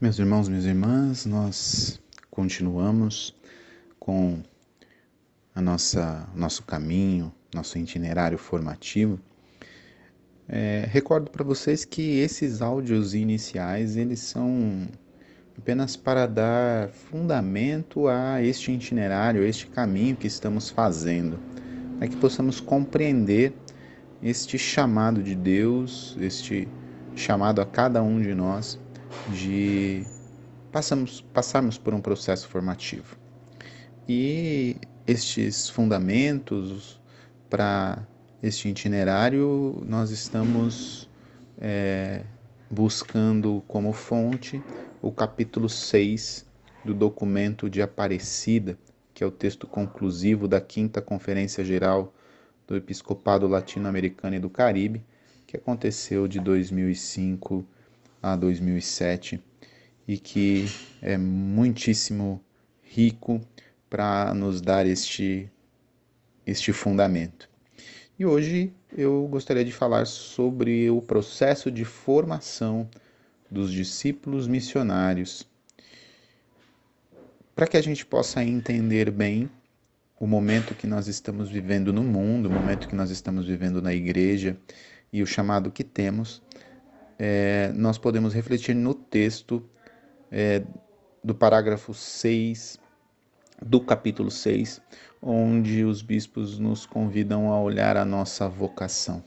Meus irmãos, minhas irmãs, nós continuamos com a nossa nosso caminho, nosso itinerário formativo. É, recordo para vocês que esses áudios iniciais eles são apenas para dar fundamento a este itinerário, este caminho que estamos fazendo, para que possamos compreender este chamado de Deus, este chamado a cada um de nós de passamos, passarmos por um processo formativo. E estes fundamentos para este itinerário nós estamos é, buscando como fonte o capítulo 6 do documento de Aparecida, que é o texto conclusivo da quinta Conferência Geral do Episcopado Latino-Americano e do Caribe, que aconteceu de 2005 a 2007 e que é muitíssimo rico para nos dar este, este fundamento. E hoje eu gostaria de falar sobre o processo de formação dos discípulos missionários, para que a gente possa entender bem o momento que nós estamos vivendo no mundo, o momento que nós estamos vivendo na igreja e o chamado que temos, é, nós podemos refletir no texto é, do parágrafo 6 do capítulo 6, onde os bispos nos convidam a olhar a nossa vocação.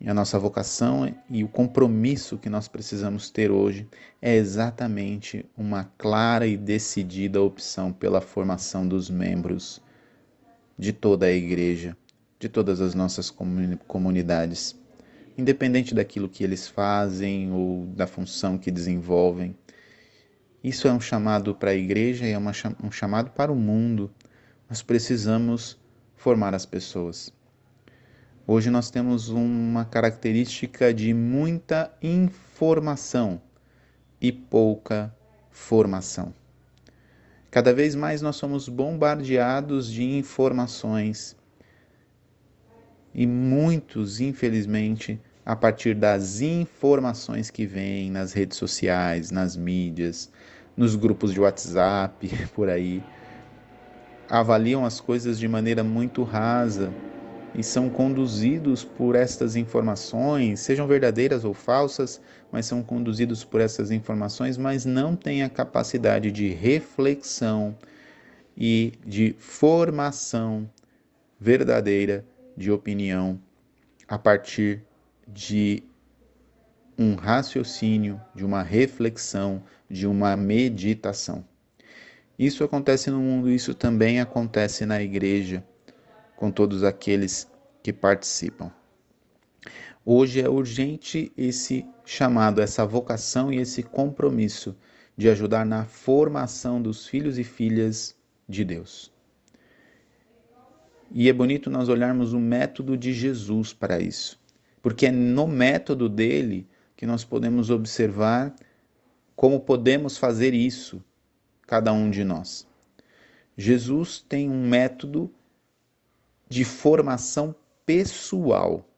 E a nossa vocação e o compromisso que nós precisamos ter hoje é exatamente uma clara e decidida opção pela formação dos membros de toda a igreja, de todas as nossas comunidades independente daquilo que eles fazem ou da função que desenvolvem. Isso é um chamado para a igreja e é uma, um chamado para o mundo. Nós precisamos formar as pessoas. Hoje nós temos uma característica de muita informação e pouca formação. Cada vez mais nós somos bombardeados de informações e muitos, infelizmente, a partir das informações que vêm nas redes sociais, nas mídias, nos grupos de WhatsApp, por aí, avaliam as coisas de maneira muito rasa e são conduzidos por estas informações, sejam verdadeiras ou falsas, mas são conduzidos por essas informações, mas não têm a capacidade de reflexão e de formação verdadeira de opinião a partir de um raciocínio, de uma reflexão, de uma meditação. Isso acontece no mundo, isso também acontece na igreja, com todos aqueles que participam. Hoje é urgente esse chamado, essa vocação e esse compromisso de ajudar na formação dos filhos e filhas de Deus. E é bonito nós olharmos o método de Jesus para isso, porque é no método dele que nós podemos observar como podemos fazer isso, cada um de nós. Jesus tem um método de formação pessoal.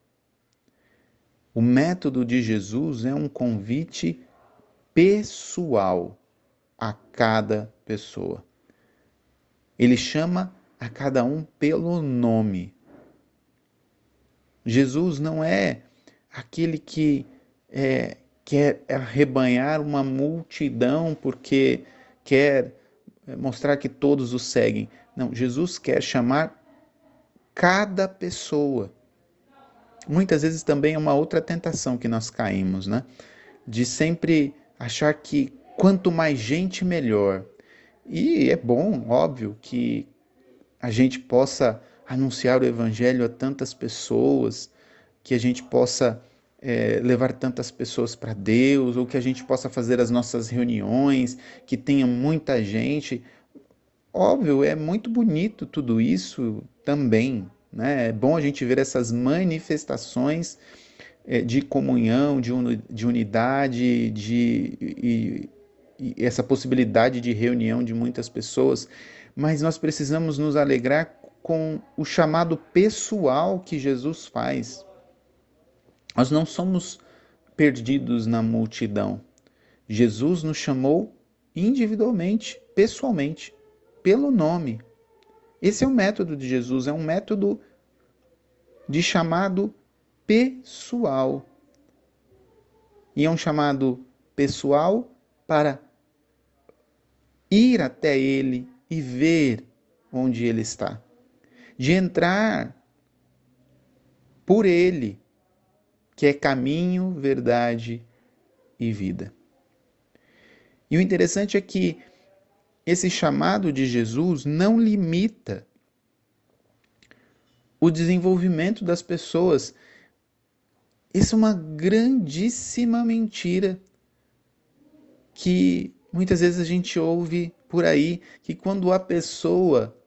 O método de Jesus é um convite pessoal a cada pessoa. Ele chama a cada um pelo nome. Jesus não é aquele que é, quer arrebanhar uma multidão porque quer é, mostrar que todos o seguem. Não, Jesus quer chamar cada pessoa. Muitas vezes também é uma outra tentação que nós caímos, né? De sempre achar que quanto mais gente, melhor. E é bom, óbvio, que a gente possa anunciar o Evangelho a tantas pessoas, que a gente possa é, levar tantas pessoas para Deus, ou que a gente possa fazer as nossas reuniões, que tenha muita gente. Óbvio, é muito bonito tudo isso também. Né? É bom a gente ver essas manifestações é, de comunhão, de, un, de unidade, de, e, e essa possibilidade de reunião de muitas pessoas mas nós precisamos nos alegrar com o chamado pessoal que Jesus faz. Nós não somos perdidos na multidão. Jesus nos chamou individualmente, pessoalmente, pelo nome. Esse é o método de Jesus, é um método de chamado pessoal. E é um chamado pessoal para ir até ele e ver onde ele está. De entrar por ele, que é caminho, verdade e vida. E o interessante é que esse chamado de Jesus não limita o desenvolvimento das pessoas. Isso é uma grandíssima mentira que muitas vezes a gente ouve por aí que quando a pessoa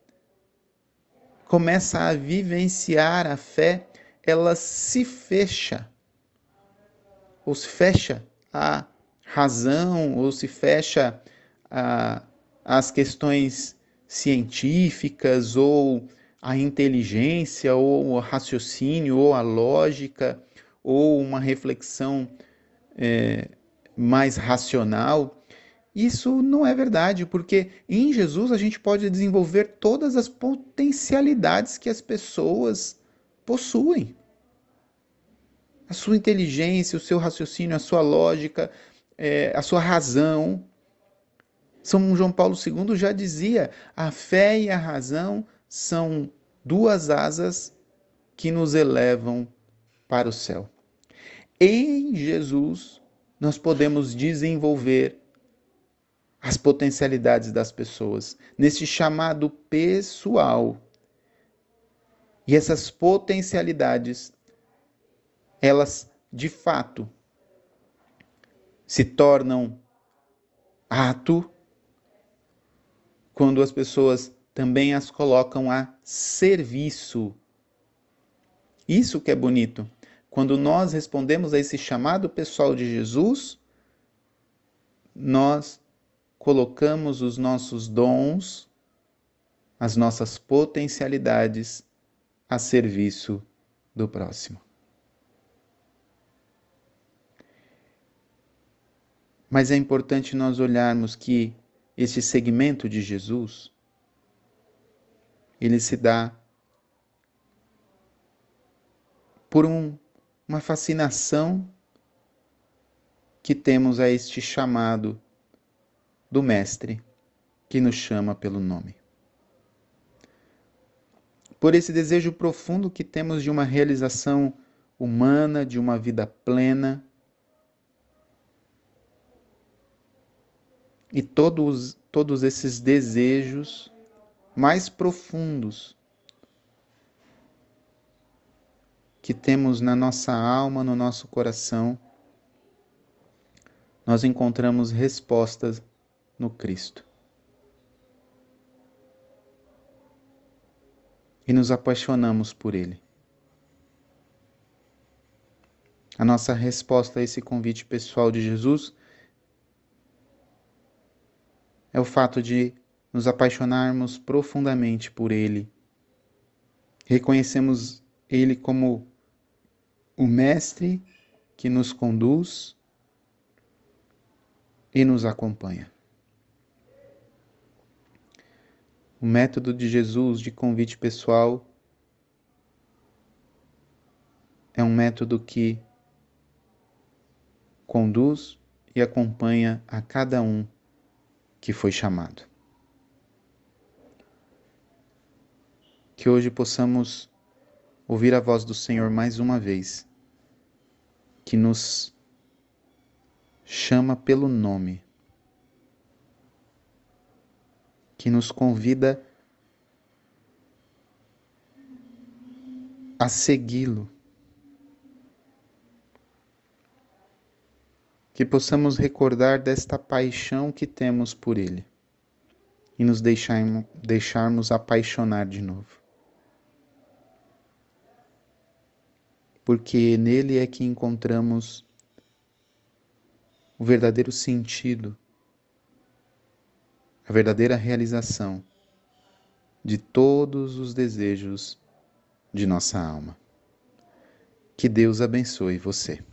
começa a vivenciar a fé, ela se fecha ou se fecha a razão ou se fecha a, as questões científicas ou a inteligência ou o raciocínio ou a lógica ou uma reflexão é, mais racional. Isso não é verdade, porque em Jesus a gente pode desenvolver todas as potencialidades que as pessoas possuem. A sua inteligência, o seu raciocínio, a sua lógica, é, a sua razão. São João Paulo II já dizia: a fé e a razão são duas asas que nos elevam para o céu. Em Jesus, nós podemos desenvolver as potencialidades das pessoas, nesse chamado pessoal. E essas potencialidades, elas de fato se tornam ato quando as pessoas também as colocam a serviço. Isso que é bonito. Quando nós respondemos a esse chamado pessoal de Jesus, nós colocamos os nossos dons, as nossas potencialidades a serviço do próximo. Mas é importante nós olharmos que esse segmento de Jesus ele se dá por um, uma fascinação que temos a este chamado do Mestre que nos chama pelo nome. Por esse desejo profundo que temos de uma realização humana, de uma vida plena, E todos, todos esses desejos mais profundos que temos na nossa alma, no nosso coração, nós encontramos respostas no Cristo. E nos apaixonamos por Ele. A nossa resposta a esse convite pessoal de Jesus é o fato de nos apaixonarmos profundamente por Ele. Reconhecemos Ele como o Mestre que nos conduz e nos acompanha. O método de Jesus de convite pessoal é um método que conduz e acompanha a cada um que foi chamado. Que hoje possamos ouvir a voz do Senhor mais uma vez, que nos chama pelo nome, que nos convida a segui-lo que possamos recordar desta paixão que temos por Ele e nos deixarmos, deixarmos apaixonar de novo. Porque nele é que encontramos o verdadeiro sentido, a verdadeira realização de todos os desejos de nossa alma. Que Deus abençoe você.